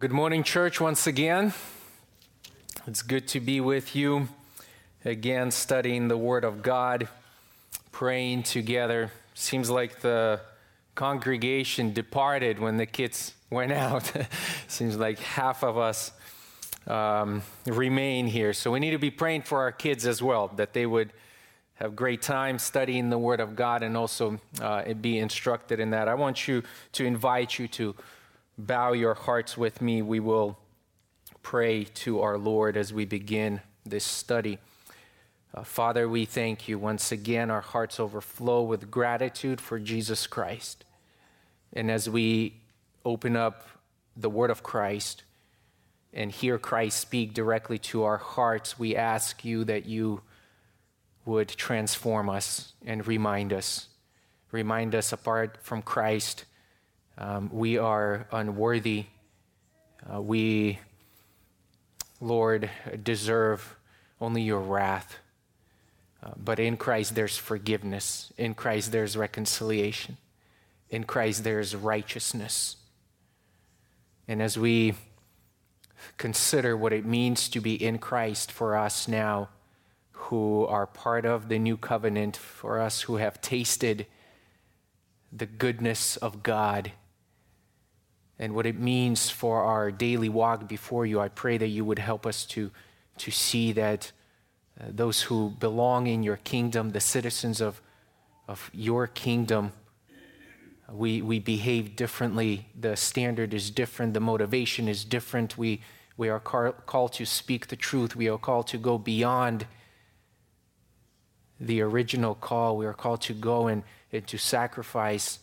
Good morning, church, once again. It's good to be with you again, studying the Word of God, praying together. Seems like the congregation departed when the kids went out. Seems like half of us um, remain here. So we need to be praying for our kids as well, that they would have great time studying the Word of God and also uh, be instructed in that. I want you to invite you to bow your hearts with me, we will pray to our Lord as we begin this study. Uh, Father, we thank you once again. Our hearts overflow with gratitude for Jesus Christ. And as we open up the Word of Christ and hear Christ speak directly to our hearts, we ask you that you would transform us and remind us. Remind us apart from Christ um, we are unworthy. Uh, we, Lord, deserve only your wrath. Uh, but in Christ, there's forgiveness. In Christ, there's reconciliation. In Christ, there's righteousness. And as we consider what it means to be in Christ for us now, who are part of the new covenant, for us who have tasted the goodness of God and what it means for our daily walk before you. I pray that you would help us to, to see that uh, those who belong in your kingdom, the citizens of, of your kingdom, we, we behave differently. The standard is different. The motivation is different. We, we are car- called to speak the truth. We are called to go beyond the original call. We are called to go and, and to sacrifice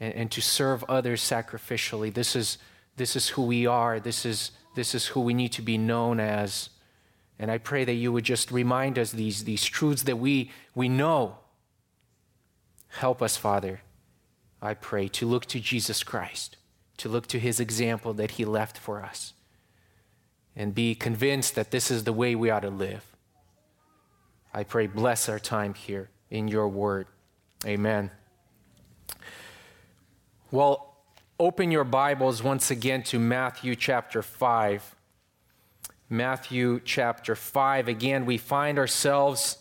and, and to serve others sacrificially. This is, this is who we are. This is, this is who we need to be known as. And I pray that you would just remind us these, these truths that we, we know. Help us, Father, I pray, to look to Jesus Christ, to look to his example that he left for us, and be convinced that this is the way we ought to live. I pray, bless our time here in your word. Amen. Well, open your Bibles once again to Matthew chapter 5. Matthew chapter 5. Again, we find ourselves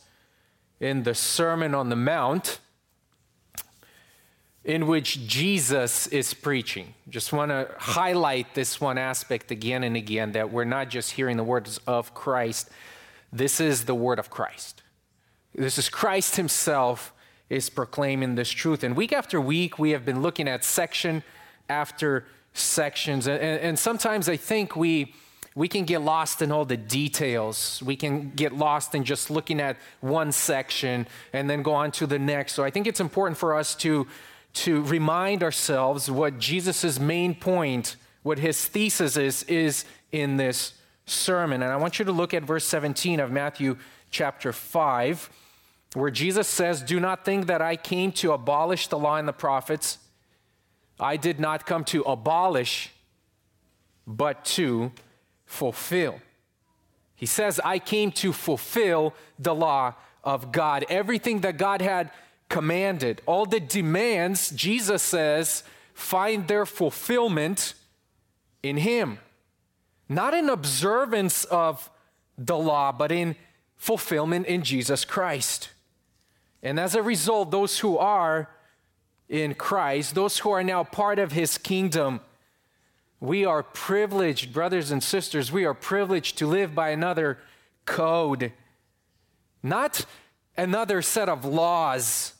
in the Sermon on the Mount in which Jesus is preaching. Just want to highlight this one aspect again and again that we're not just hearing the words of Christ, this is the word of Christ. This is Christ Himself is proclaiming this truth. And week after week, we have been looking at section after sections. And, and, sometimes I think we, we can get lost in all the details. We can get lost in just looking at one section and then go on to the next. So I think it's important for us to, to remind ourselves what Jesus' main point, what his thesis is, is in this sermon. And I want you to look at verse 17 of Matthew chapter 5 where Jesus says, Do not think that I came to abolish the law and the prophets. I did not come to abolish, but to fulfill. He says, I came to fulfill the law of God. Everything that God had commanded, all the demands, Jesus says, find their fulfillment in Him. Not in observance of the law, but in fulfillment in Jesus Christ. And as a result, those who are in Christ, those who are now part of his kingdom, we are privileged, brothers and sisters, we are privileged to live by another code, not another set of laws,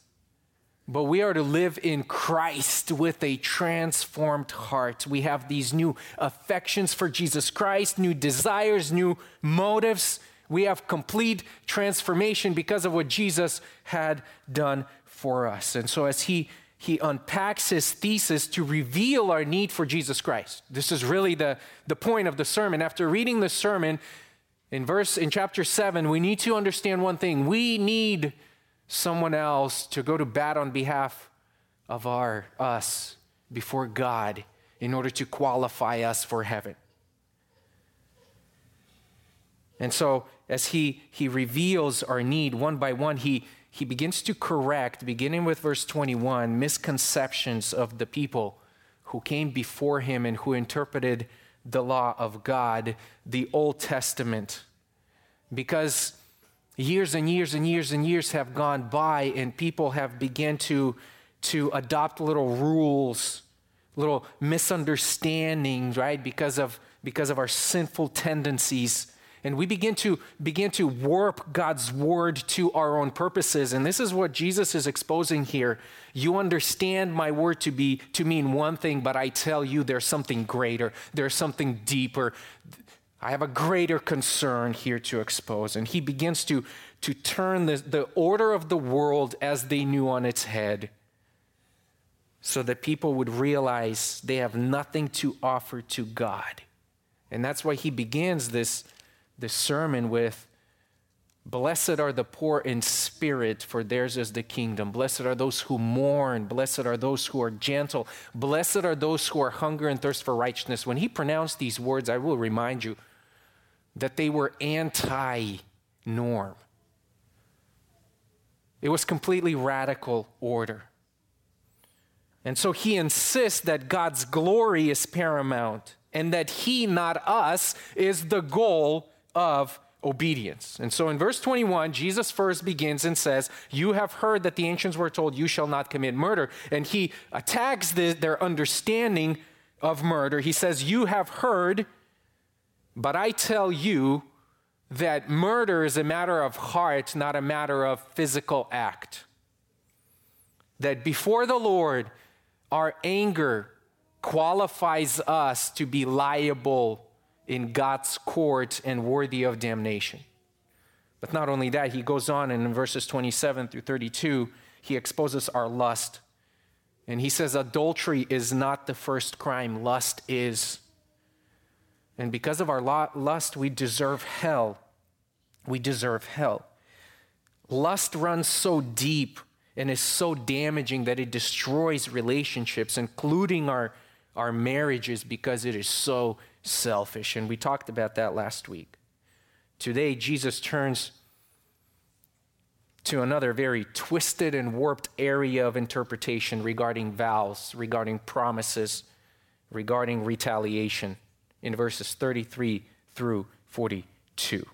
but we are to live in Christ with a transformed heart. We have these new affections for Jesus Christ, new desires, new motives we have complete transformation because of what Jesus had done for us. And so, as he he unpacks his thesis to reveal our need for Jesus Christ. This is really the, the point of the sermon. After reading the sermon in verse in chapter 7, we need to understand one thing. We need someone else to go to bat on behalf of our us before God in order to qualify us for heaven. And so as he, he reveals our need one by one, he, he begins to correct, beginning with verse 21, misconceptions of the people who came before him and who interpreted the law of God, the Old Testament. Because years and years and years and years have gone by, and people have begun to, to adopt little rules, little misunderstandings, right? Because of, because of our sinful tendencies. And we begin to begin to warp God's word to our own purposes. And this is what Jesus is exposing here. You understand my word to be to mean one thing, but I tell you there's something greater, there's something deeper. I have a greater concern here to expose. And he begins to, to turn the, the order of the world as they knew on its head so that people would realize they have nothing to offer to God. And that's why he begins this this sermon with Blessed are the poor in spirit, for theirs is the kingdom. Blessed are those who mourn. Blessed are those who are gentle. Blessed are those who are hunger and thirst for righteousness. When he pronounced these words, I will remind you that they were anti norm. It was completely radical order. And so he insists that God's glory is paramount and that he, not us, is the goal of obedience. And so in verse 21, Jesus first begins and says, You have heard that the ancients were told, You shall not commit murder. And he attacks the, their understanding of murder. He says, You have heard, but I tell you that murder is a matter of heart, not a matter of physical act. That before the Lord, our anger qualifies us to be liable in God's court and worthy of damnation. But not only that, he goes on and in verses 27 through 32, he exposes our lust. And he says, Adultery is not the first crime, lust is. And because of our lust, we deserve hell. We deserve hell. Lust runs so deep and is so damaging that it destroys relationships, including our, our marriages, because it is so selfish. And we talked about that last week. Today, Jesus turns to another very twisted and warped area of interpretation regarding vows, regarding promises, regarding retaliation in verses 33 through 42.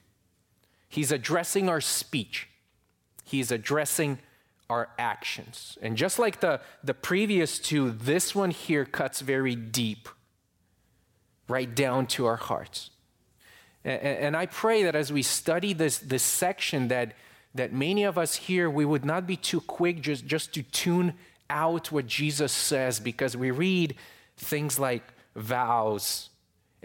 He's addressing our speech, he's addressing our actions. And just like the, the previous two, this one here cuts very deep right down to our hearts. And, and I pray that as we study this, this section, that, that many of us here, we would not be too quick just, just to tune out what Jesus says because we read things like vows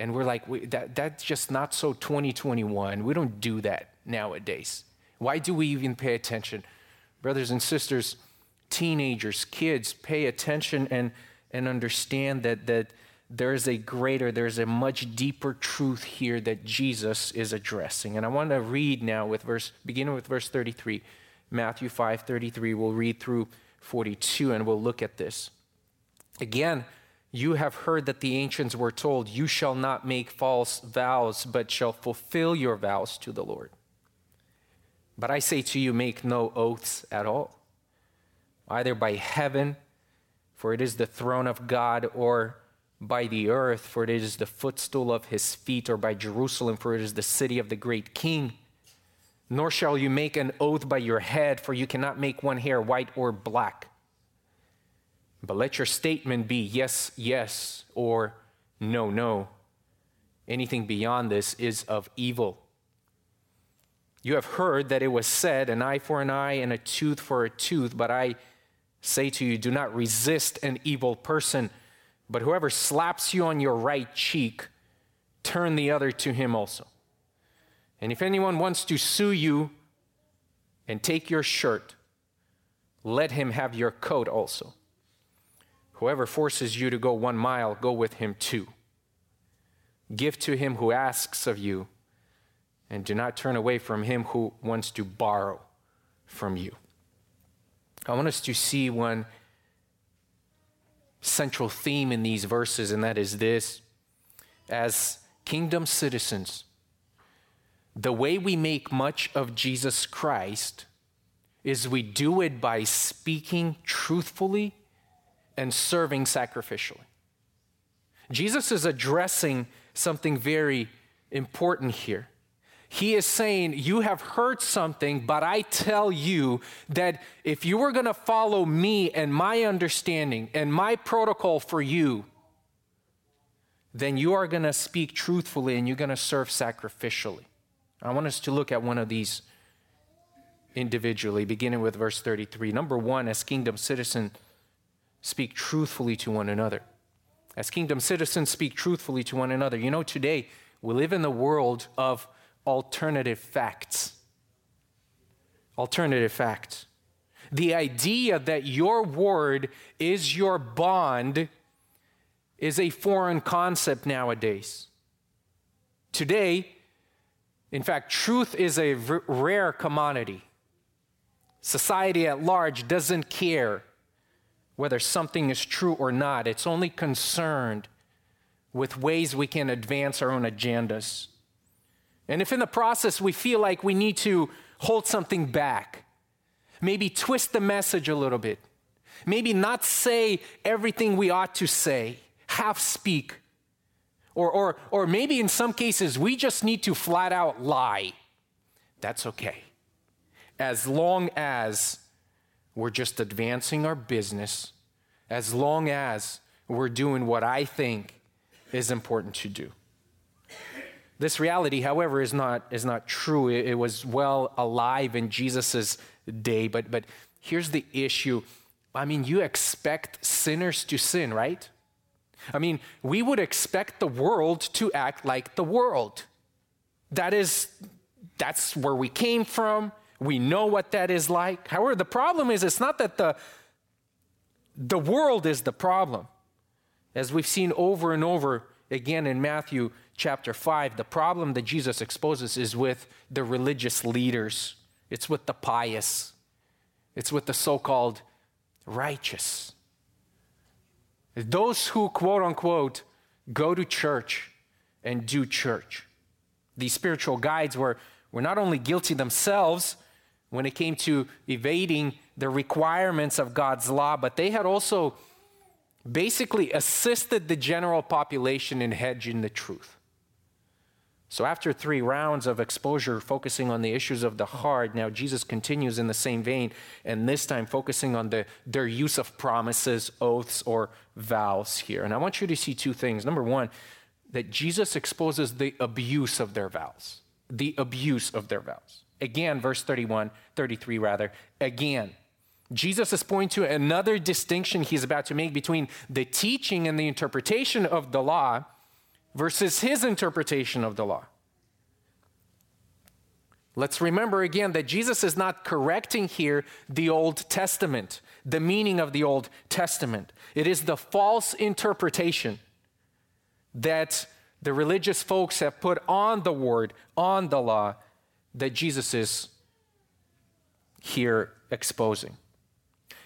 and we're like, we, that, that's just not so 2021. We don't do that nowadays. Why do we even pay attention? Brothers and sisters, teenagers, kids, pay attention and, and understand that, that there is a greater, there's a much deeper truth here that Jesus is addressing. And I want to read now with verse, beginning with verse 33, Matthew 5 33. We'll read through 42 and we'll look at this. Again, you have heard that the ancients were told, You shall not make false vows, but shall fulfill your vows to the Lord. But I say to you, make no oaths at all, either by heaven, for it is the throne of God, or by the earth, for it is the footstool of his feet, or by Jerusalem, for it is the city of the great king. Nor shall you make an oath by your head, for you cannot make one hair white or black. But let your statement be yes, yes, or no, no. Anything beyond this is of evil. You have heard that it was said, an eye for an eye and a tooth for a tooth, but I say to you, do not resist an evil person. But whoever slaps you on your right cheek, turn the other to him also. And if anyone wants to sue you and take your shirt, let him have your coat also. Whoever forces you to go one mile, go with him two. Give to him who asks of you, and do not turn away from him who wants to borrow from you. I want us to see one central theme in these verses, and that is this as kingdom citizens, the way we make much of Jesus Christ is we do it by speaking truthfully and serving sacrificially. Jesus is addressing something very important here. He is saying, You have heard something, but I tell you that if you were going to follow me and my understanding and my protocol for you, then you are going to speak truthfully and you're going to serve sacrificially. I want us to look at one of these individually, beginning with verse 33. Number one, as kingdom citizens, speak truthfully to one another. As kingdom citizens, speak truthfully to one another. You know, today we live in the world of alternative facts. Alternative facts. The idea that your word is your bond is a foreign concept nowadays. Today, in fact, truth is a r- rare commodity. Society at large doesn't care whether something is true or not, it's only concerned with ways we can advance our own agendas. And if in the process we feel like we need to hold something back, maybe twist the message a little bit, maybe not say everything we ought to say, half speak, or, or, or maybe in some cases we just need to flat out lie, that's okay as long as we're just advancing our business, as long as we're doing what I think is important to do. This reality, however, is not, is not true. It, it was well alive in Jesus' day, but, but here's the issue. I mean, you expect sinners to sin, right? I mean, we would expect the world to act like the world. That is, that's where we came from. We know what that is like. However, the problem is it's not that the, the world is the problem. As we've seen over and over again in Matthew chapter 5, the problem that Jesus exposes is with the religious leaders, it's with the pious, it's with the so called righteous. Those who, quote unquote, go to church and do church. These spiritual guides were, were not only guilty themselves, when it came to evading the requirements of God's law, but they had also basically assisted the general population in hedging the truth. So, after three rounds of exposure focusing on the issues of the heart, now Jesus continues in the same vein, and this time focusing on the, their use of promises, oaths, or vows here. And I want you to see two things. Number one, that Jesus exposes the abuse of their vows, the abuse of their vows. Again, verse 31, 33 rather, again. Jesus is pointing to another distinction he's about to make between the teaching and the interpretation of the law versus his interpretation of the law. Let's remember again that Jesus is not correcting here the Old Testament, the meaning of the Old Testament. It is the false interpretation that the religious folks have put on the word, on the law, that Jesus is here exposing.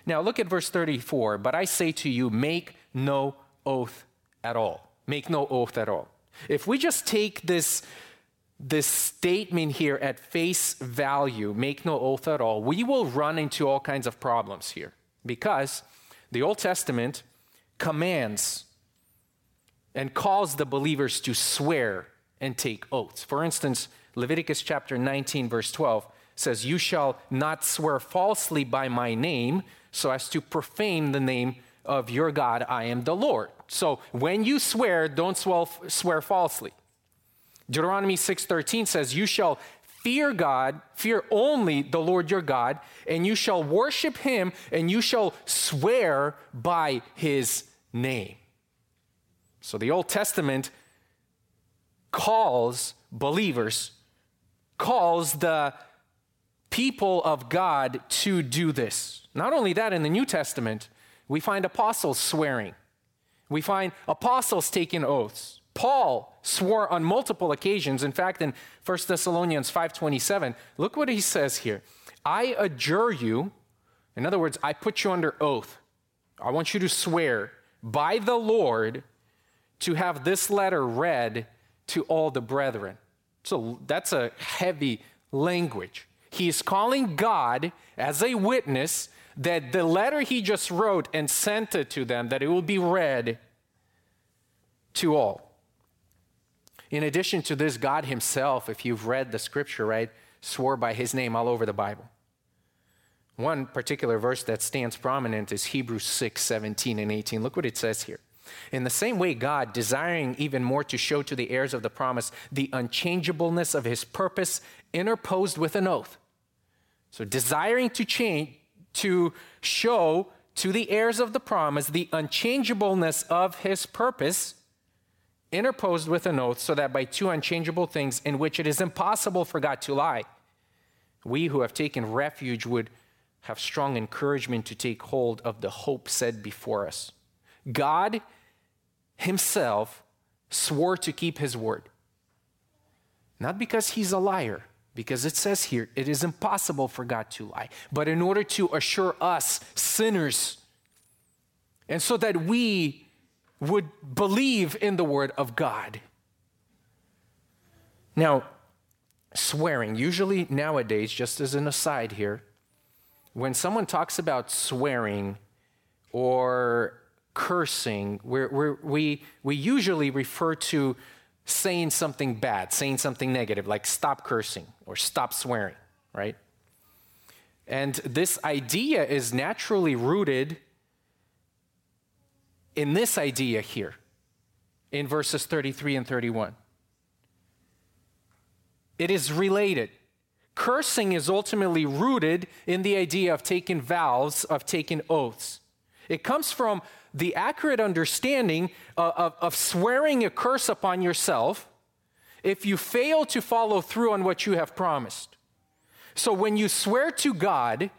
Now, look at verse 34. But I say to you, make no oath at all. Make no oath at all. If we just take this, this statement here at face value, make no oath at all, we will run into all kinds of problems here because the Old Testament commands and calls the believers to swear and take oaths. For instance, Leviticus chapter 19, verse 12 says, You shall not swear falsely by my name so as to profane the name of your God. I am the Lord. So when you swear, don't swear falsely. Deuteronomy 6:13 says, "You shall fear God, fear only the Lord your God, and you shall worship him and you shall swear by his name." So the Old Testament calls believers calls the people of God to do this. Not only that, in the New Testament, we find apostles swearing, we find apostles taking oaths. Paul swore on multiple occasions. In fact, in 1 Thessalonians 5:27, look what he says here. I adjure you, in other words, I put you under oath. I want you to swear by the Lord to have this letter read to all the brethren. So that's a heavy language. He is calling God as a witness that the letter he just wrote and sent it to them, that it will be read to all. in addition to this, God Himself, if you've read the scripture, right, swore by His name all over the Bible. One particular verse that stands prominent is Hebrews 6 17 and 18. Look what it says here. In the same way, God, desiring even more to show to the heirs of the promise the unchangeableness of his purpose, interposed with an oath. So, desiring to change, to show to the heirs of the promise the unchangeableness of his purpose, interposed with an oath, so that by two unchangeable things in which it is impossible for God to lie, we who have taken refuge would have strong encouragement to take hold of the hope set before us. God Himself swore to keep His word. Not because He's a liar, because it says here it is impossible for God to lie, but in order to assure us, sinners, and so that we would believe in the word of God. Now, swearing, usually nowadays, just as an aside here, when someone talks about swearing or cursing, we're, we we usually refer to saying something bad, saying something negative, like stop cursing or stop swearing, right? And this idea is naturally rooted in this idea here in verses 33 and 31. It is related. Cursing is ultimately rooted in the idea of taking vows, of taking oaths. It comes from the accurate understanding of, of, of, swearing a curse upon yourself if you fail to follow through on what you have promised. So when you swear to God,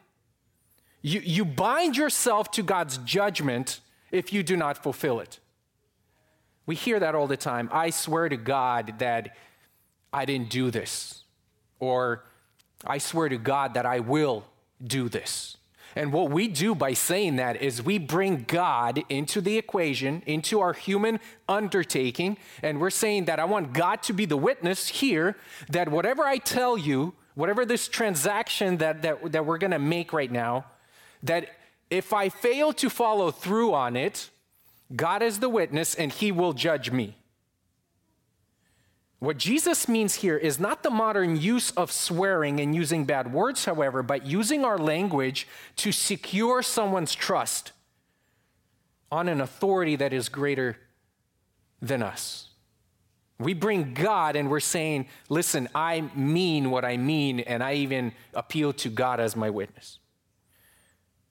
you, you bind yourself to God's judgment if you do not fulfill it. We hear that all the time. I swear to God that I didn't do this. Or I swear to God that I will do this. And what we do by saying that is we bring God into the equation, into our human undertaking, and we're saying that I want God to be the witness here that whatever I tell you, whatever this transaction that, that, that we're gonna make right now, that if I fail to follow through on it, God is the witness and he will judge me. What Jesus means here is not the modern use of swearing and using bad words, however, but using our language to secure someone's trust on an authority that is greater than us. We bring God and we're saying, listen, I mean what I mean, and I even appeal to God as my witness.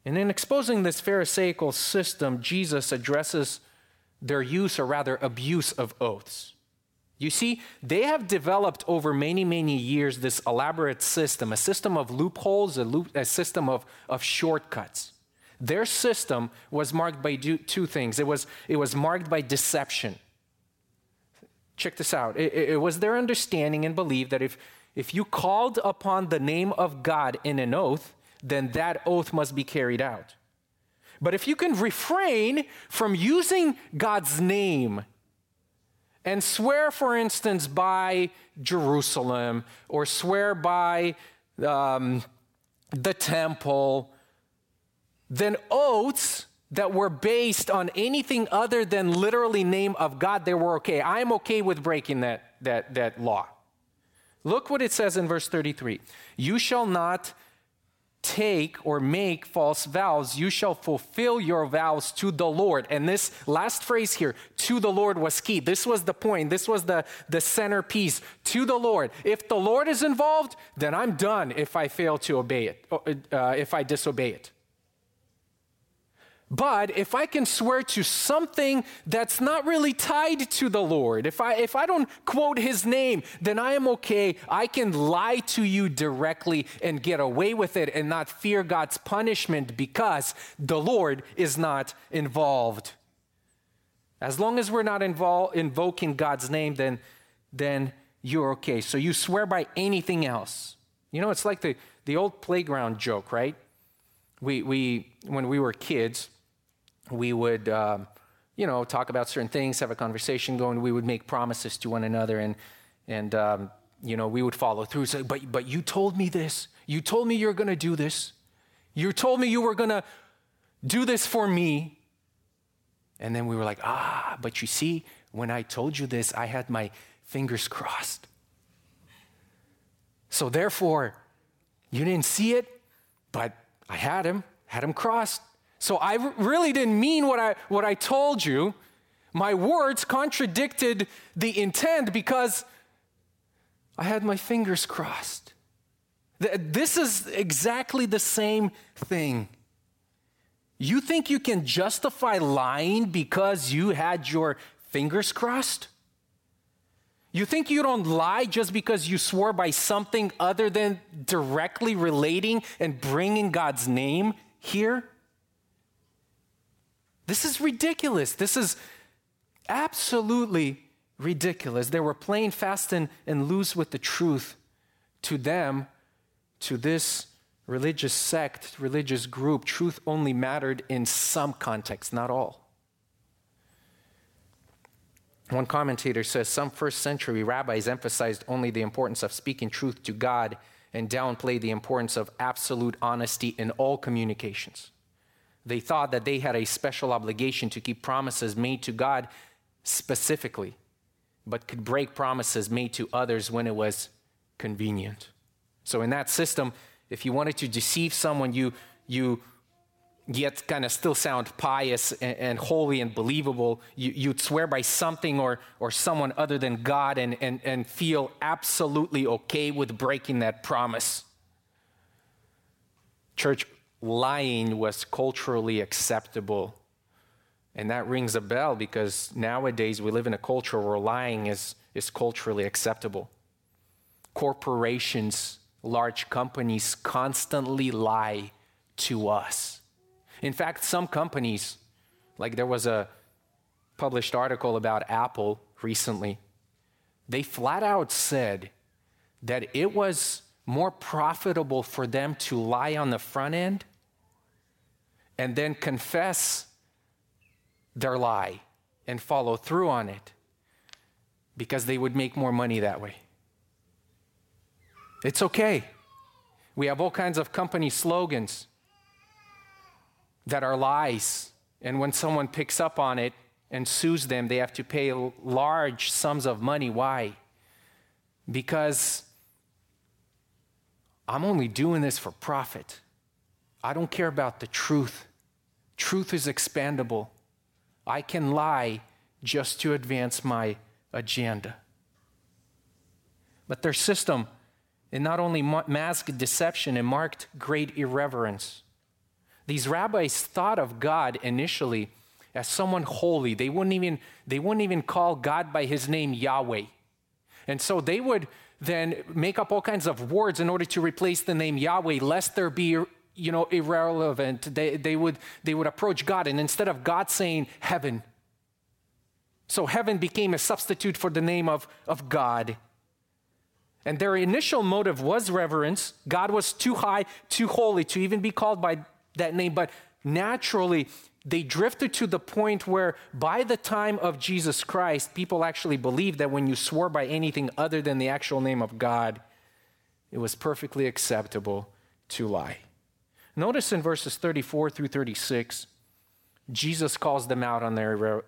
And in exposing this Pharisaical system, Jesus addresses their use, or rather abuse, of oaths. You see, they have developed over many, many years this elaborate system, a system of loopholes, a, loop, a system of, of shortcuts. Their system was marked by two things it was, it was marked by deception. Check this out. It, it was their understanding and belief that if, if you called upon the name of God in an oath, then that oath must be carried out. But if you can refrain from using God's name and swear, for instance, by Jerusalem or swear by um, the temple, then oaths that were based on anything other than literally name of God, they were okay. I'm okay with breaking that, that, that law. Look what it says in verse 33 You shall not take or make false vows, you shall fulfill your vows to the Lord. And this last phrase here, to the Lord, was key. This was the point. This was the, the centerpiece. To the Lord. If the Lord is involved, then I'm done if I fail to obey it, uh, if I disobey it. But if I can swear to something that's not really tied to the Lord, if I, if I don't quote his name, then I am okay. I can lie to you directly and get away with it and not fear God's punishment because the Lord is not involved. As long as we're not involved, invoking God's name, then, then you're okay. So you swear by anything else. You know, it's like the, the old playground joke, right? We, we, when we were kids, we would, um, you know, talk about certain things, have a conversation going. We would make promises to one another, and and um, you know, we would follow through. Say, but but you told me this. You told me you're going to do this. You told me you were going to do this for me. And then we were like, ah, but you see, when I told you this, I had my fingers crossed. So therefore, you didn't see it, but I had him, had him crossed. So I really didn't mean what I, what I told you. My words contradicted the intent because I had my fingers crossed. This is exactly the same thing. You think you can justify lying because you had your fingers crossed? You think you don't lie just because you swore by something other than directly relating and bringing God's name here? This is ridiculous. This is absolutely ridiculous. They were playing fast and, and loose with the truth. To them, to this religious sect, religious group, truth only mattered in some context, not all. One commentator says some first century rabbis emphasized only the importance of speaking truth to God and downplayed the importance of absolute honesty in all communications. They thought that they had a special obligation to keep promises made to God specifically, but could break promises made to others when it was convenient. So, in that system, if you wanted to deceive someone, you, you yet kind of still sound pious and, and holy and believable. You, would swear by something or, or someone other than God and, and, and feel absolutely okay with breaking that promise. Church, lying was culturally acceptable. And that rings a bell because nowadays we live in a culture where lying is, is culturally acceptable. Corporations, large companies constantly lie to us in fact, some companies, like there was a published article about Apple recently, they flat out said that it was more profitable for them to lie on the front end and then confess their lie and follow through on it because they would make more money that way. It's okay. We have all kinds of company slogans that are lies. And when someone picks up on it and sues them, they have to pay large sums of money. Why? Because I'm only doing this for profit. I don't care about the truth. Truth is expandable. I can lie just to advance my agenda. But their system, it not only masked deception, it marked great irreverence. These rabbis thought of God initially as someone holy. They wouldn't even, they wouldn't even call God by his name Yahweh. And so they would then make up all kinds of words in order to replace the name Yahweh, lest there be you know irrelevant. They, they, would, they would approach God, and instead of God saying heaven, so heaven became a substitute for the name of, of God. And their initial motive was reverence. God was too high, too holy to even be called by that name, but naturally they drifted to the point where by the time of Jesus Christ, people actually believed that when you swore by anything other than the actual name of God, it was perfectly acceptable to lie. Notice in verses 34 through 36, Jesus calls them out on their irre-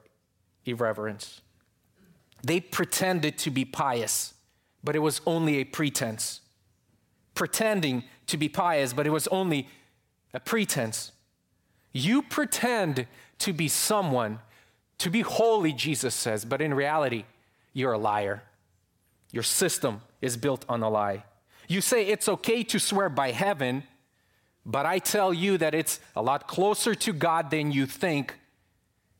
irreverence. They pretended to be pious, but it was only a pretense. Pretending to be pious, but it was only a pretense. You pretend to be someone, to be holy, Jesus says, but in reality, you're a liar. Your system is built on a lie. You say it's okay to swear by heaven, but I tell you that it's a lot closer to God than you think.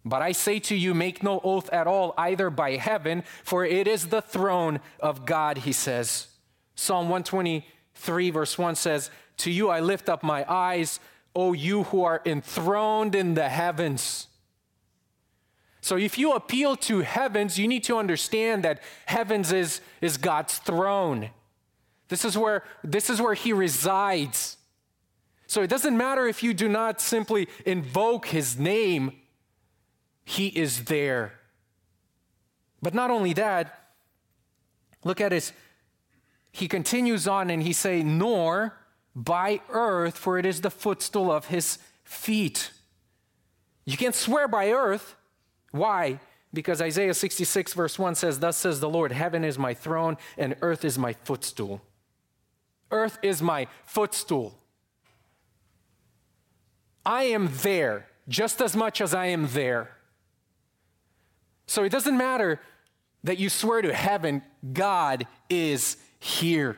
But I say to you, make no oath at all, either by heaven, for it is the throne of God, he says. Psalm 123, verse 1 says, to you I lift up my eyes, O you who are enthroned in the heavens. So if you appeal to heavens, you need to understand that heavens is, is God's throne. This is where this is where he resides. So it doesn't matter if you do not simply invoke his name, he is there. But not only that, look at his he continues on and he say nor by earth, for it is the footstool of his feet. You can't swear by earth. Why? Because Isaiah 66, verse 1 says, Thus says the Lord, Heaven is my throne, and earth is my footstool. Earth is my footstool. I am there just as much as I am there. So it doesn't matter that you swear to heaven, God is here.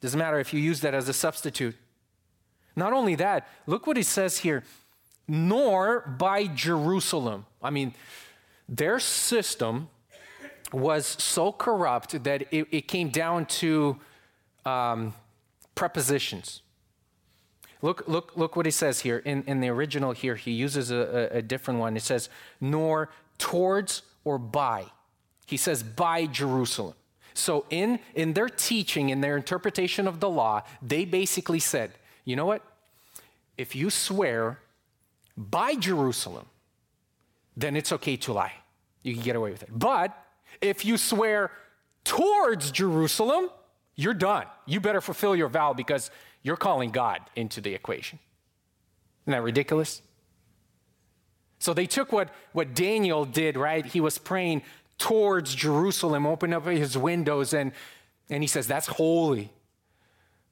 Doesn't matter if you use that as a substitute. Not only that, look what he says here nor by Jerusalem. I mean, their system was so corrupt that it, it came down to um, prepositions. Look, look, look what he says here. In, in the original here, he uses a, a, different one. It says, nor towards or by. He says, by Jerusalem. So in, in their teaching, in their interpretation of the law, they basically said, you know what? If you swear by Jerusalem, then it's okay to lie. You can get away with it. But if you swear towards Jerusalem, you're done. You better fulfill your vow because you're calling God into the equation. Isn't that ridiculous? So they took what, what Daniel did, right? He was praying towards Jerusalem, opened up his windows, and, and he says, That's holy.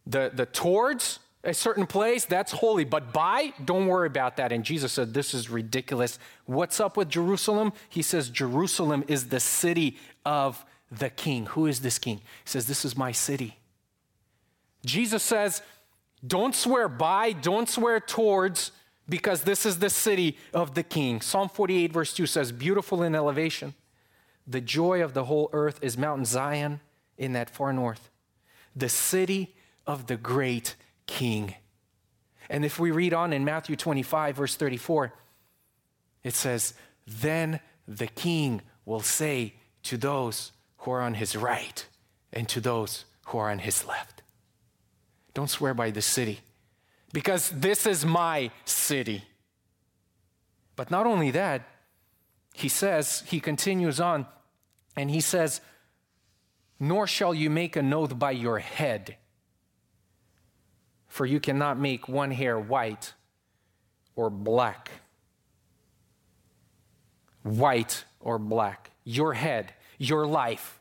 The, the towards a certain place, that's holy. But by, don't worry about that. And Jesus said, This is ridiculous. What's up with Jerusalem? He says, Jerusalem is the city of the king. Who is this king? He says, This is my city. Jesus says, Don't swear by, don't swear towards, because this is the city of the king. Psalm 48, verse 2 says, Beautiful in elevation. The joy of the whole earth is Mount Zion in that far north, the city of the great king. And if we read on in Matthew 25, verse 34, it says, Then the king will say to those who are on his right and to those who are on his left. Don't swear by the city, because this is my city. But not only that, he says, he continues on, and he says, Nor shall you make an oath by your head, for you cannot make one hair white or black. White or black. Your head your life.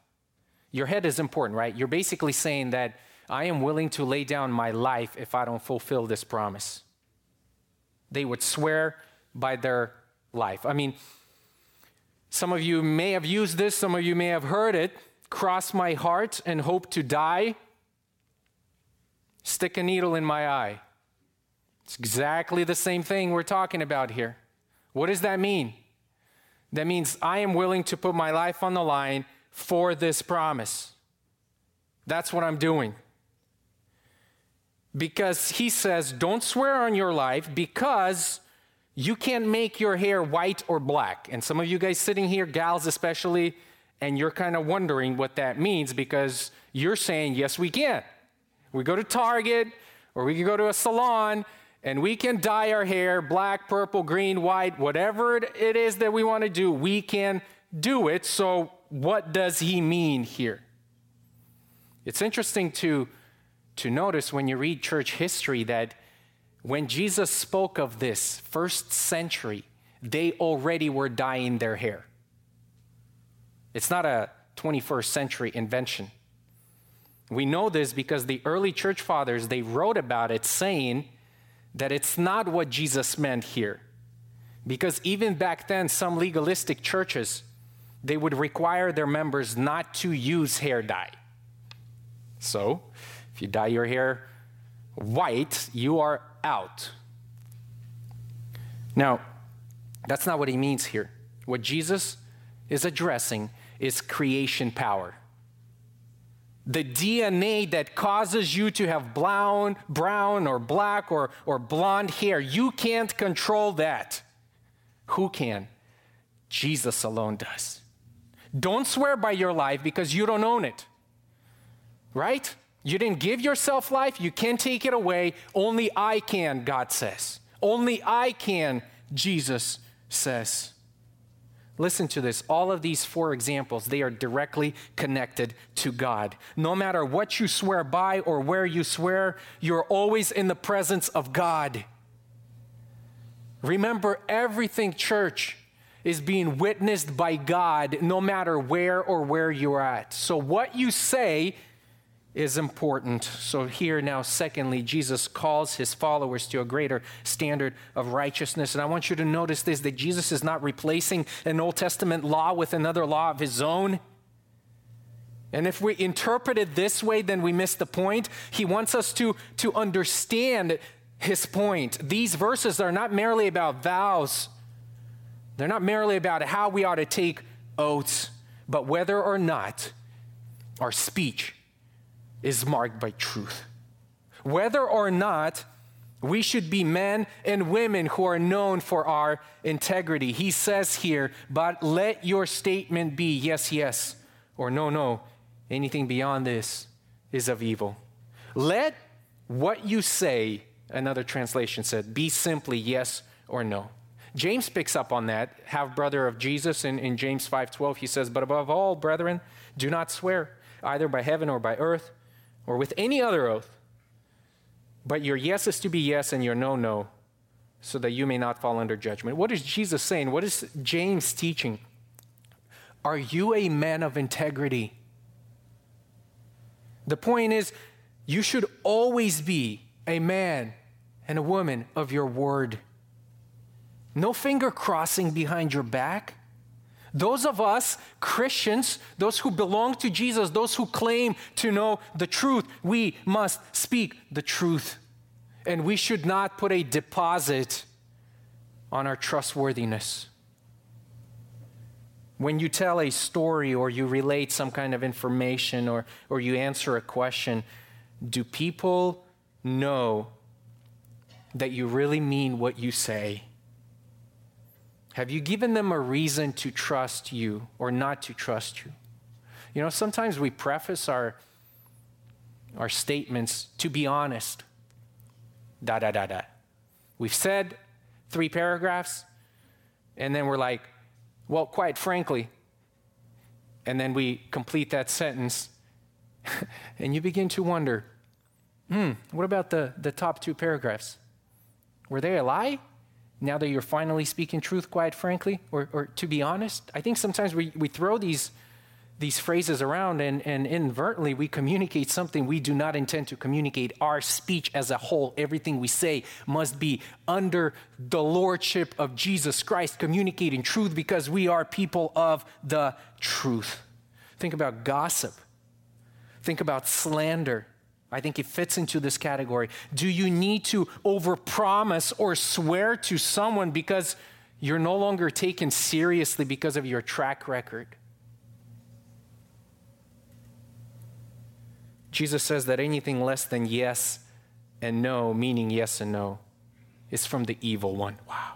Your head is important, right? You're basically saying that I am willing to lay down my life if I don't fulfill this promise. They would swear by their life. I mean, some of you may have used this, some of you may have heard it. Cross my heart and hope to die. Stick a needle in my eye. It's exactly the same thing we're talking about here. What does that mean? That means I am willing to put my life on the line for this promise. That's what I'm doing. Because he says, don't swear on your life because you can't make your hair white or black. And some of you guys sitting here, gals especially, and you're kind of wondering what that means because you're saying, yes, we can. We go to Target or we can go to a salon and we can dye our hair black, purple, green, white, whatever it is that we want to do, we can do it. So, what does he mean here? It's interesting to, to notice when you read church history that when Jesus spoke of this first century, they already were dyeing their hair. It's not a 21st century invention. We know this because the early church fathers, they wrote about it saying, that it's not what Jesus meant here. Because even back then, some legalistic churches, they would require their members not to use hair dye. So, if you dye your hair white, you are out. Now, that's not what he means here. What Jesus is addressing is creation power the DNA that causes you to have brown, brown or black or, or blonde hair. You can't control that. Who can? Jesus alone does. Don't swear by your life because you don't own it. Right? You didn't give yourself life, you can't take it away. Only I can, God says. Only I can, Jesus says. Listen to this. All of these four examples, they are directly connected to God. No matter what you swear by or where you swear, you're always in the presence of God. Remember everything, church, is being witnessed by God no matter where or where you're at. So, what you say is important. So, here now, secondly, Jesus calls his followers to a greater standard of righteousness. And I want you to notice this that Jesus is not replacing an Old Testament law with another law of his own. And if we interpret it this way, then we miss the point. He wants us to, to understand his point. These verses are not merely about vows, they're not merely about how we ought to take oaths, but whether or not our speech is marked by truth. Whether or not we should be men and women who are known for our integrity. He says here, but let your statement be yes, yes, or no, no. Anything beyond this is of evil. Let what you say, another translation said, be simply yes or no. James picks up on that, half brother of Jesus in, in James 5:12. He says, But above all, brethren, do not swear, either by heaven or by earth, or with any other oath. But your yes is to be yes and your no, no, so that you may not fall under judgment. What is Jesus saying? What is James teaching? Are you a man of integrity? The point is, you should always be a man and a woman of your word. No finger crossing behind your back. Those of us, Christians, those who belong to Jesus, those who claim to know the truth, we must speak the truth. And we should not put a deposit on our trustworthiness. When you tell a story or you relate some kind of information or, or you answer a question, do people know that you really mean what you say? Have you given them a reason to trust you or not to trust you? You know, sometimes we preface our, our statements to be honest. Da da da da. We've said three paragraphs, and then we're like, well, quite frankly, and then we complete that sentence, and you begin to wonder, hmm, what about the, the top two paragraphs? Were they a lie? Now that you're finally speaking truth, quite frankly, or, or to be honest. I think sometimes we, we throw these, these phrases around and, and inadvertently we communicate something we do not intend to communicate. Our speech as a whole, everything we say, must be under the lordship of Jesus Christ, communicating truth because we are people of the truth. Think about gossip, think about slander. I think it fits into this category. Do you need to overpromise or swear to someone because you're no longer taken seriously because of your track record? Jesus says that anything less than yes and no, meaning yes and no, is from the evil one. Wow.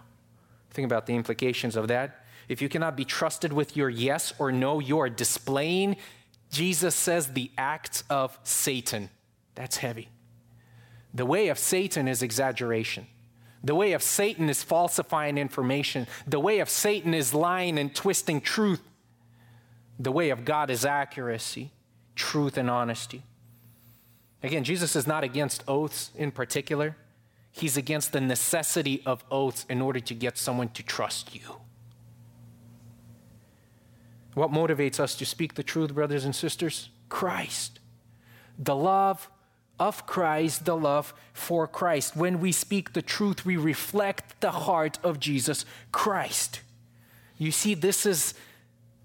Think about the implications of that. If you cannot be trusted with your yes or no, you are displaying, Jesus says, the acts of Satan. That's heavy. The way of Satan is exaggeration. The way of Satan is falsifying information. The way of Satan is lying and twisting truth. The way of God is accuracy, truth, and honesty. Again, Jesus is not against oaths in particular. He's against the necessity of oaths in order to get someone to trust you. What motivates us to speak the truth, brothers and sisters? Christ. The love of Christ, the love for Christ. When we speak the truth, we reflect the heart of Jesus Christ. You see, this is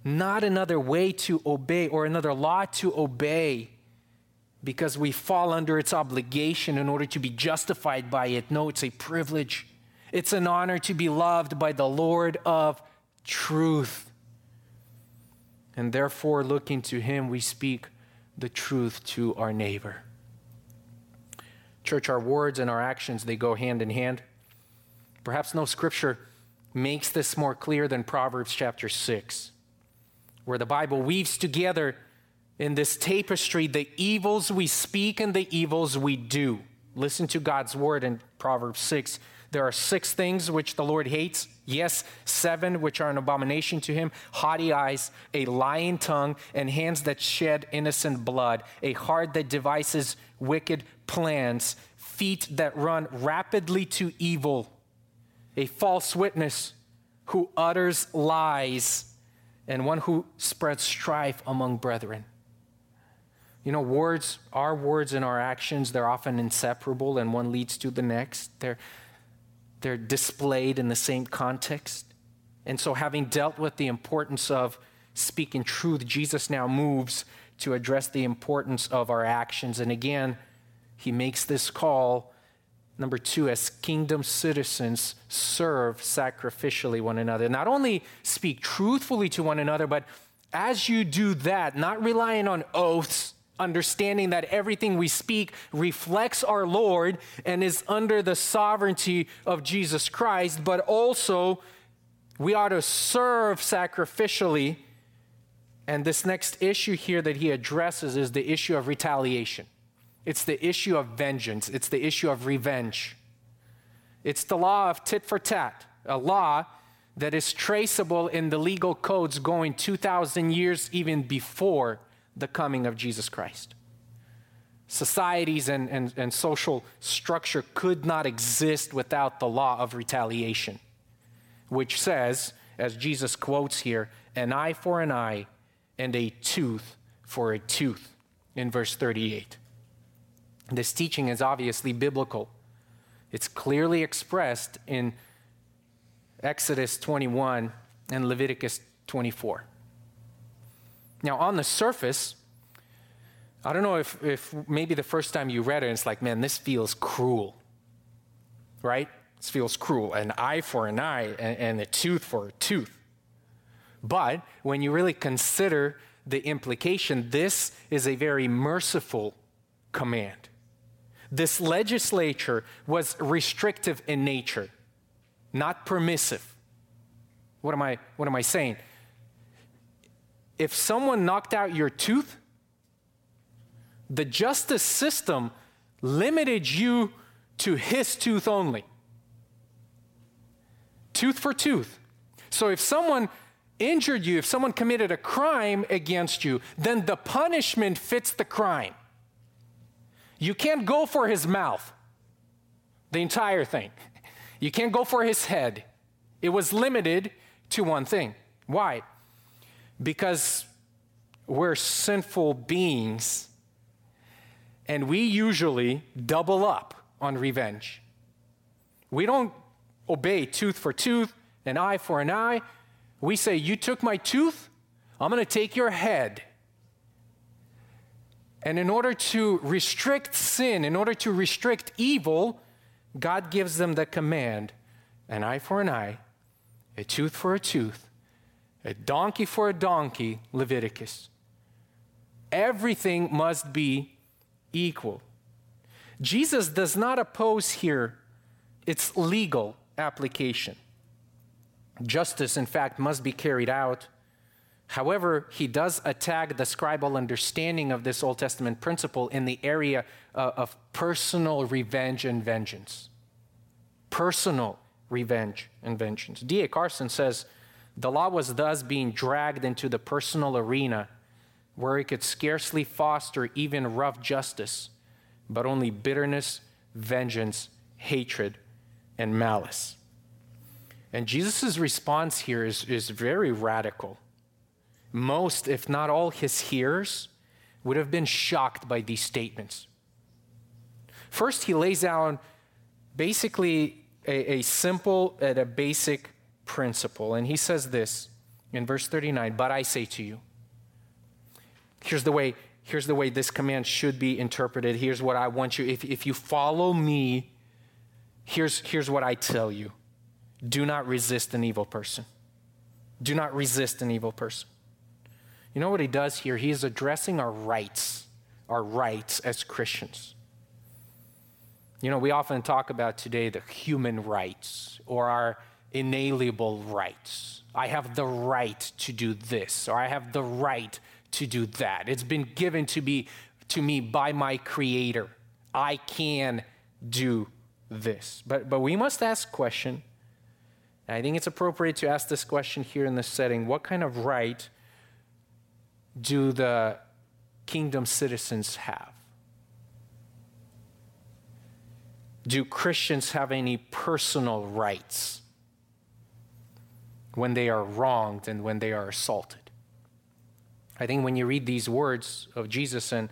not another way to obey or another law to obey because we fall under its obligation in order to be justified by it. No, it's a privilege. It's an honor to be loved by the Lord of truth. And therefore, looking to Him, we speak the truth to our neighbor. Church, our words and our actions, they go hand in hand. Perhaps no scripture makes this more clear than Proverbs chapter 6, where the Bible weaves together in this tapestry the evils we speak and the evils we do. Listen to God's word in Proverbs 6. There are six things which the Lord hates. Yes, seven which are an abomination to him haughty eyes, a lying tongue, and hands that shed innocent blood, a heart that devises wicked plans, feet that run rapidly to evil, a false witness who utters lies, and one who spreads strife among brethren. You know, words, our words and our actions, they're often inseparable and one leads to the next. They're, they're displayed in the same context. And so, having dealt with the importance of speaking truth, Jesus now moves to address the importance of our actions. And again, he makes this call. Number two, as kingdom citizens, serve sacrificially one another. Not only speak truthfully to one another, but as you do that, not relying on oaths, understanding that everything we speak reflects our Lord and is under the sovereignty of Jesus Christ, but also we are to serve sacrificially. And this next issue here that he addresses is the issue of retaliation. It's the issue of vengeance, it's the issue of revenge. It's the law of tit for tat, a law that is traceable in the legal codes going 2,000 years even before the coming of Jesus Christ. Societies and, and, and social structure could not exist without the law of retaliation, which says, as Jesus quotes here, an eye for an eye and a tooth for a tooth in verse 38. This teaching is obviously biblical. It's clearly expressed in Exodus 21 and Leviticus 24. Now, on the surface, I don't know if, if maybe the first time you read it, it's like, man, this feels cruel, right? This feels cruel. An eye for an eye and, and a tooth for a tooth. But when you really consider the implication, this is a very merciful command. This legislature was restrictive in nature, not permissive. What am I, what am I saying? If someone knocked out your tooth, the justice system limited you to his tooth only. Tooth for tooth. So if someone injured you, if someone committed a crime against you, then the punishment fits the crime. You can't go for his mouth, the entire thing. You can't go for his head. It was limited to one thing. Why? Because we're sinful beings and we usually double up on revenge. We don't obey tooth for tooth, an eye for an eye. We say, You took my tooth, I'm going to take your head. And in order to restrict sin, in order to restrict evil, God gives them the command an eye for an eye, a tooth for a tooth, a donkey for a donkey, Leviticus. Everything must be equal. Jesus does not oppose here its legal application. Justice, in fact, must be carried out. However, he does attack the scribal understanding of this Old Testament principle in the area uh, of personal revenge and vengeance. Personal revenge and vengeance. D.A. Carson says, the law was thus being dragged into the personal arena where it could scarcely foster even rough justice, but only bitterness, vengeance, hatred, and malice. And Jesus' response here is, is very radical. Most, if not all, his hearers would have been shocked by these statements. First, he lays down basically a, a simple and a basic principle. And he says this in verse 39 But I say to you, here's the way. Here's the way this command should be interpreted. Here's what I want you. If, if you follow me, here's, here's what I tell you do not resist an evil person. Do not resist an evil person. You know what he does here? He is addressing our rights, our rights as Christians. You know, we often talk about today the human rights or our inalienable rights. I have the right to do this, or I have the right to do that. It's been given to me, to me by my Creator. I can do this. But, but we must ask question. I think it's appropriate to ask this question here in this setting. What kind of right do the kingdom citizens have? Do Christians have any personal rights? When they are wronged and when they are assaulted. I think when you read these words of Jesus and,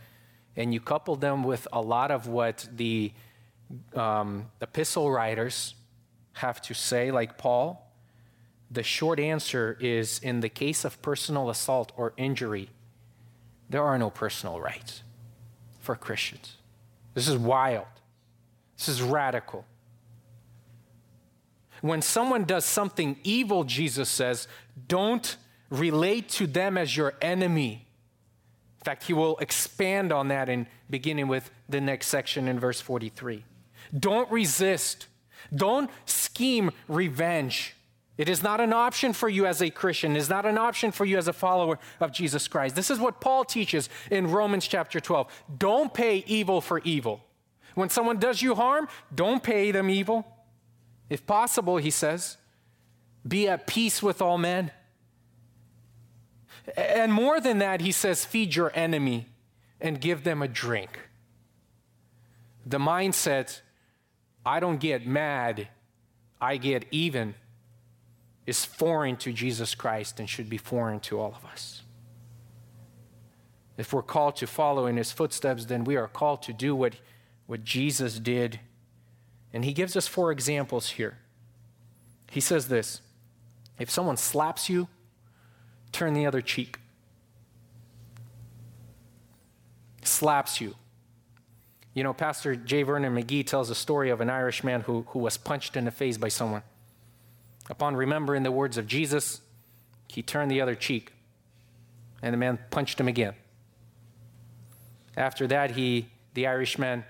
and you couple them with a lot of what the um, epistle writers have to say, like Paul, the short answer is in the case of personal assault or injury, there are no personal rights for Christians. This is wild. This is radical. When someone does something evil, Jesus says, don't relate to them as your enemy. In fact, he will expand on that in beginning with the next section in verse 43. Don't resist. Don't scheme revenge. It is not an option for you as a Christian. It is not an option for you as a follower of Jesus Christ. This is what Paul teaches in Romans chapter 12. Don't pay evil for evil. When someone does you harm, don't pay them evil. If possible, he says, be at peace with all men. And more than that, he says, feed your enemy and give them a drink. The mindset, I don't get mad, I get even is foreign to Jesus Christ and should be foreign to all of us. If we're called to follow in his footsteps, then we are called to do what, what Jesus did. And he gives us four examples here. He says this if someone slaps you, turn the other cheek. Slaps you. You know, Pastor J. Vernon McGee tells a story of an Irishman who, who was punched in the face by someone. Upon remembering the words of Jesus, he turned the other cheek, and the man punched him again. After that, he, the Irishman,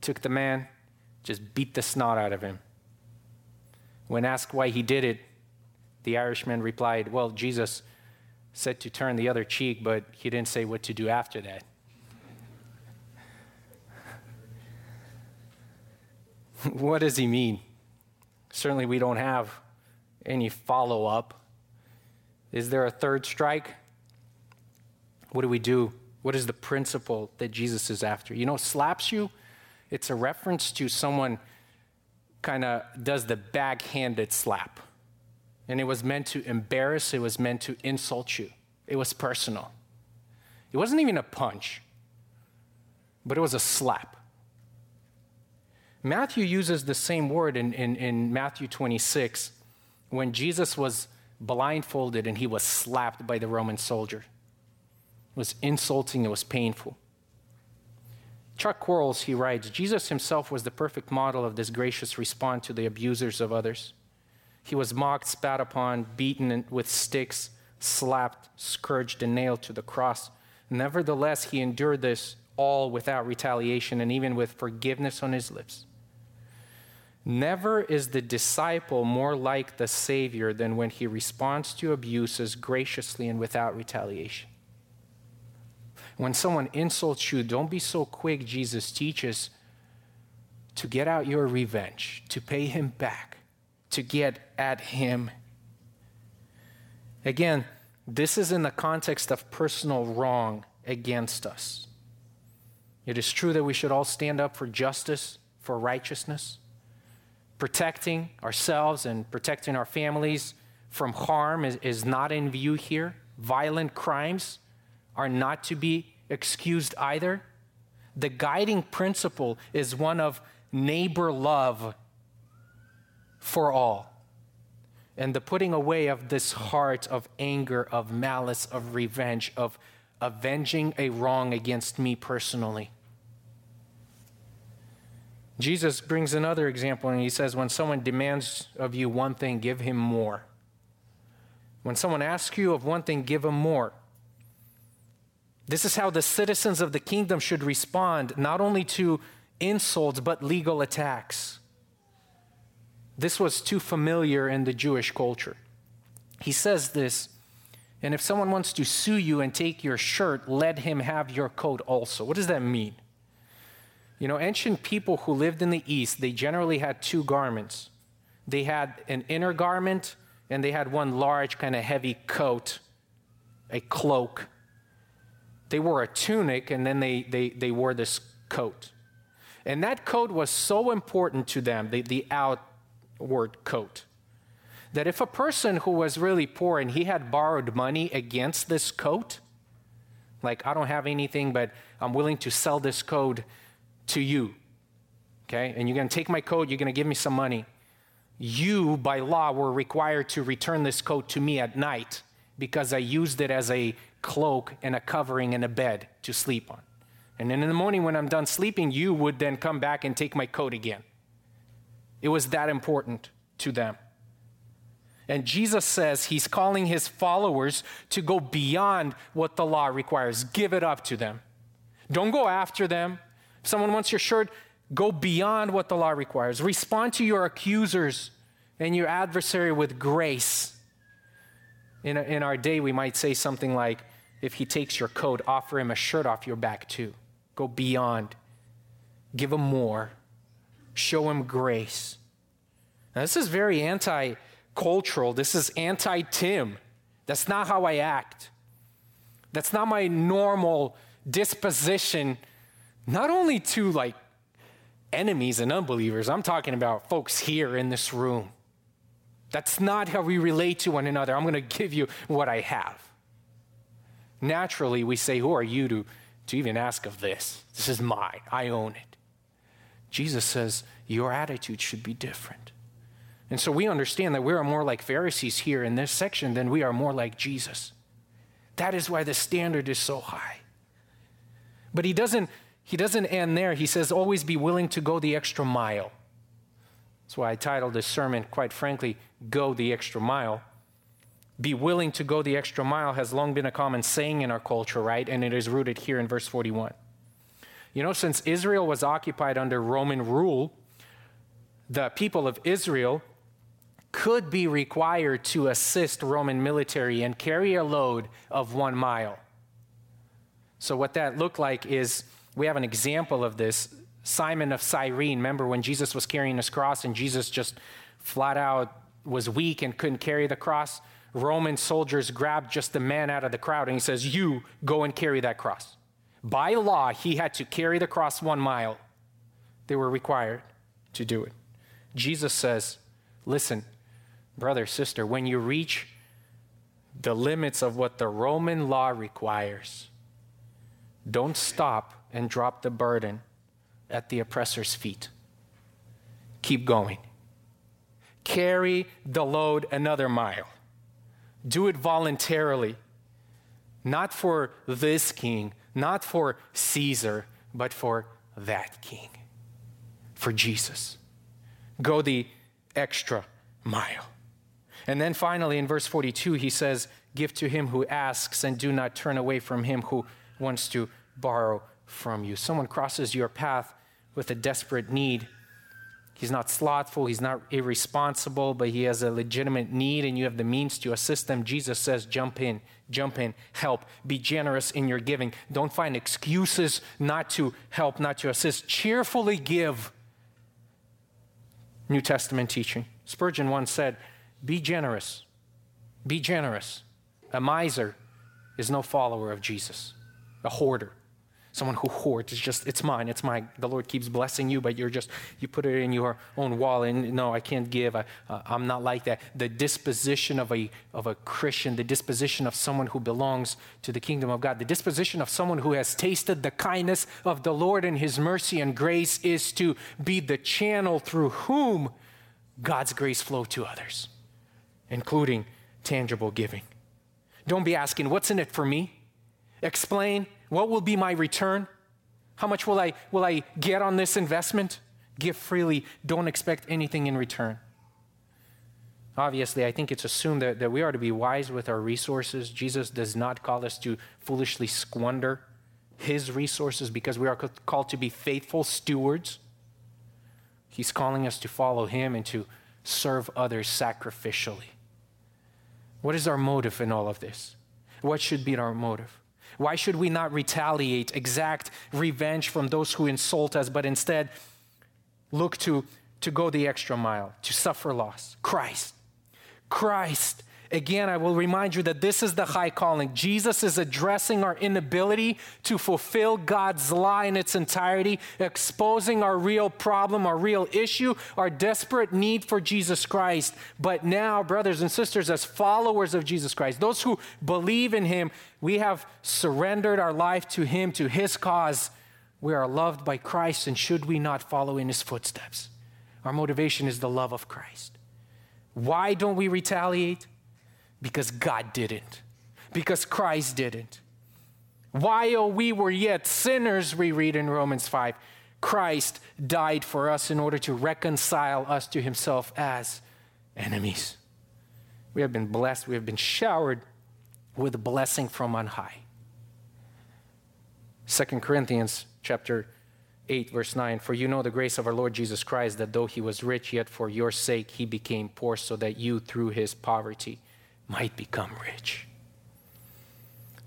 took the man, just beat the snot out of him. When asked why he did it, the Irishman replied, Well, Jesus said to turn the other cheek, but he didn't say what to do after that. what does he mean? Certainly, we don't have any follow up? Is there a third strike? What do we do? What is the principle that Jesus is after? You know, slaps you, it's a reference to someone kind of does the backhanded slap. And it was meant to embarrass, it was meant to insult you. It was personal. It wasn't even a punch, but it was a slap. Matthew uses the same word in, in, in Matthew 26 when Jesus was blindfolded and he was slapped by the Roman soldier. It was insulting, it was painful. Chuck Quarles, he writes Jesus himself was the perfect model of this gracious response to the abusers of others. He was mocked, spat upon, beaten with sticks, slapped, scourged, and nailed to the cross. Nevertheless, he endured this all without retaliation and even with forgiveness on his lips. Never is the disciple more like the Savior than when he responds to abuses graciously and without retaliation. When someone insults you, don't be so quick, Jesus teaches, to get out your revenge, to pay him back, to get at him. Again, this is in the context of personal wrong against us. It is true that we should all stand up for justice, for righteousness protecting ourselves and protecting our families from harm is, is not in view here. Violent crimes are not to be excused either. The guiding principle is one of neighbor love for all. And the putting away of this heart of anger, of malice, of revenge, of avenging a wrong against me personally. Jesus brings another example and he says, When someone demands of you one thing, give him more. When someone asks you of one thing, give him more. This is how the citizens of the kingdom should respond, not only to insults, but legal attacks. This was too familiar in the Jewish culture. He says this, and if someone wants to sue you and take your shirt, let him have your coat also. What does that mean? You know, ancient people who lived in the East, they generally had two garments. They had an inner garment, and they had one large, kind of heavy coat, a cloak. They wore a tunic, and then they, they, they wore this coat. And that coat was so important to them, the, the outward coat, that if a person who was really poor and he had borrowed money against this coat, like, I don't have anything, but I'm willing to sell this coat to you, okay? And you're gonna take my coat, you're gonna give me some money. You, by law, were required to return this coat to me at night because I used it as a cloak and a covering and a bed to sleep on. And then in the morning, when I'm done sleeping, you would then come back and take my coat again. It was that important to them. And Jesus says he's calling his followers to go beyond what the law requires. Give it up to them. Don't go after them. If someone wants your shirt, go beyond what the law requires. Respond to your accusers and your adversary with grace. In, a, in our day, we might say something like, if he takes your coat, offer him a shirt off your back too. Go beyond. Give him more. Show him grace. Now, this is very anti cultural. This is anti Tim. That's not how I act. That's not my normal disposition, not only to like enemies and unbelievers, I'm talking about folks here in this room. That's not how we relate to one another. I'm going to give you what I have. Naturally, we say, Who are you to, to even ask of this? This is mine. I own it. Jesus says, Your attitude should be different. And so we understand that we are more like Pharisees here in this section than we are more like Jesus. That is why the standard is so high. But he doesn't, he doesn't end there. He says, always be willing to go the extra mile. That's why I titled this sermon, quite frankly, Go the Extra Mile. Be willing to go the extra mile has long been a common saying in our culture, right? And it is rooted here in verse 41. You know, since Israel was occupied under Roman rule, the people of Israel could be required to assist Roman military and carry a load of one mile. So, what that looked like is we have an example of this. Simon of Cyrene, remember when Jesus was carrying his cross and Jesus just flat out was weak and couldn't carry the cross? Roman soldiers grabbed just the man out of the crowd and he says, You go and carry that cross. By law, he had to carry the cross one mile. They were required to do it. Jesus says, Listen, brother, sister, when you reach the limits of what the Roman law requires, don't stop and drop the burden at the oppressor's feet. Keep going. Carry the load another mile. Do it voluntarily, not for this king, not for Caesar, but for that king, for Jesus. Go the extra mile. And then finally, in verse 42, he says, Give to him who asks, and do not turn away from him who wants to borrow from you. Someone crosses your path with a desperate need. He's not slothful, he's not irresponsible, but he has a legitimate need and you have the means to assist them. Jesus says, Jump in, jump in, help, be generous in your giving. Don't find excuses not to help, not to assist. Cheerfully give. New Testament teaching. Spurgeon once said, Be generous. Be generous. A miser is no follower of Jesus, a hoarder someone who hoards. It's just, it's mine, it's mine. The Lord keeps blessing you, but you're just, you put it in your own wallet. And no, I can't give. I, uh, I'm not like that. The disposition of a, of a Christian, the disposition of someone who belongs to the kingdom of God, the disposition of someone who has tasted the kindness of the Lord and his mercy and grace is to be the channel through whom God's grace flow to others, including tangible giving. Don't be asking, what's in it for me? Explain what will be my return? How much will I, will I get on this investment? Give freely. Don't expect anything in return. Obviously, I think it's assumed that, that we are to be wise with our resources. Jesus does not call us to foolishly squander his resources because we are called to be faithful stewards. He's calling us to follow him and to serve others sacrificially. What is our motive in all of this? What should be our motive? Why should we not retaliate, exact revenge from those who insult us, but instead look to, to go the extra mile, to suffer loss? Christ. Christ Again, I will remind you that this is the high calling. Jesus is addressing our inability to fulfill God's law in its entirety, exposing our real problem, our real issue, our desperate need for Jesus Christ. But now, brothers and sisters, as followers of Jesus Christ, those who believe in Him, we have surrendered our life to Him, to His cause. We are loved by Christ, and should we not follow in His footsteps? Our motivation is the love of Christ. Why don't we retaliate? Because God didn't, because Christ didn't. While we were yet sinners, we read in Romans 5, Christ died for us in order to reconcile us to himself as enemies. We have been blessed, we have been showered with a blessing from on high. 2 Corinthians chapter 8 verse 9 for you know the grace of our Lord Jesus Christ that though he was rich yet for your sake he became poor so that you through his poverty might become rich.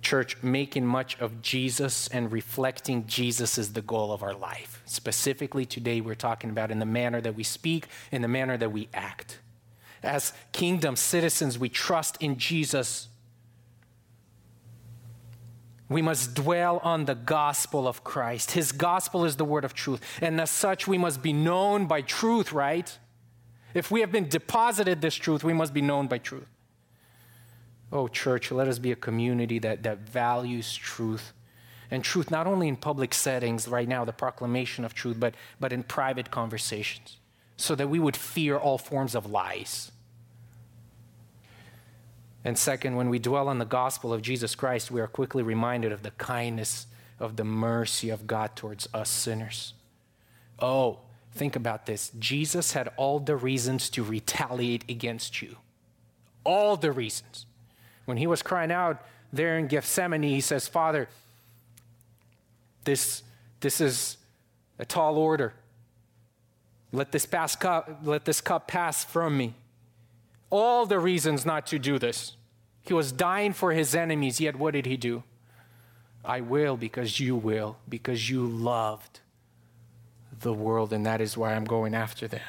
Church, making much of Jesus and reflecting Jesus is the goal of our life. Specifically, today we're talking about in the manner that we speak, in the manner that we act. As kingdom citizens, we trust in Jesus. We must dwell on the gospel of Christ. His gospel is the word of truth. And as such, we must be known by truth, right? If we have been deposited this truth, we must be known by truth. Oh, church, let us be a community that, that values truth. And truth not only in public settings, right now, the proclamation of truth, but, but in private conversations, so that we would fear all forms of lies. And second, when we dwell on the gospel of Jesus Christ, we are quickly reminded of the kindness, of the mercy of God towards us sinners. Oh, think about this. Jesus had all the reasons to retaliate against you. All the reasons. When he was crying out there in Gethsemane, he says, Father, this, this is a tall order. Let this, pass cup, let this cup pass from me. All the reasons not to do this. He was dying for his enemies, yet what did he do? I will because you will, because you loved the world, and that is why I'm going after them.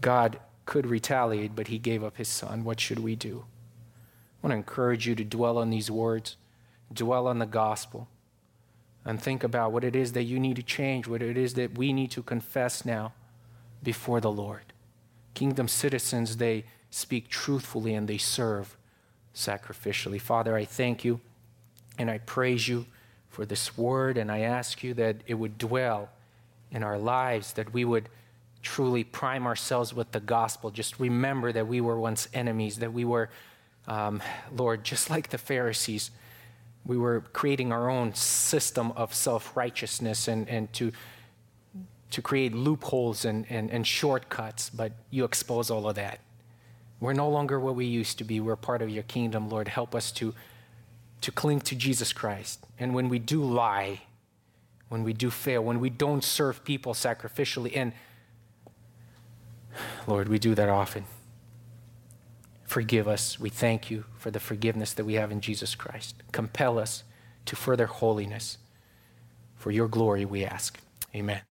God could retaliate, but he gave up his son. What should we do? I want to encourage you to dwell on these words, dwell on the gospel, and think about what it is that you need to change, what it is that we need to confess now before the Lord. Kingdom citizens, they speak truthfully and they serve sacrificially. Father, I thank you and I praise you for this word, and I ask you that it would dwell in our lives, that we would truly prime ourselves with the gospel. Just remember that we were once enemies, that we were, um, Lord, just like the Pharisees, we were creating our own system of self righteousness and, and to, to create loopholes and, and, and shortcuts, but you expose all of that. We're no longer what we used to be. We're part of your kingdom, Lord. Help us to, to cling to Jesus Christ. And when we do lie, when we do fail, when we don't serve people sacrificially, and Lord, we do that often. Forgive us. We thank you for the forgiveness that we have in Jesus Christ. Compel us to further holiness. For your glory, we ask. Amen.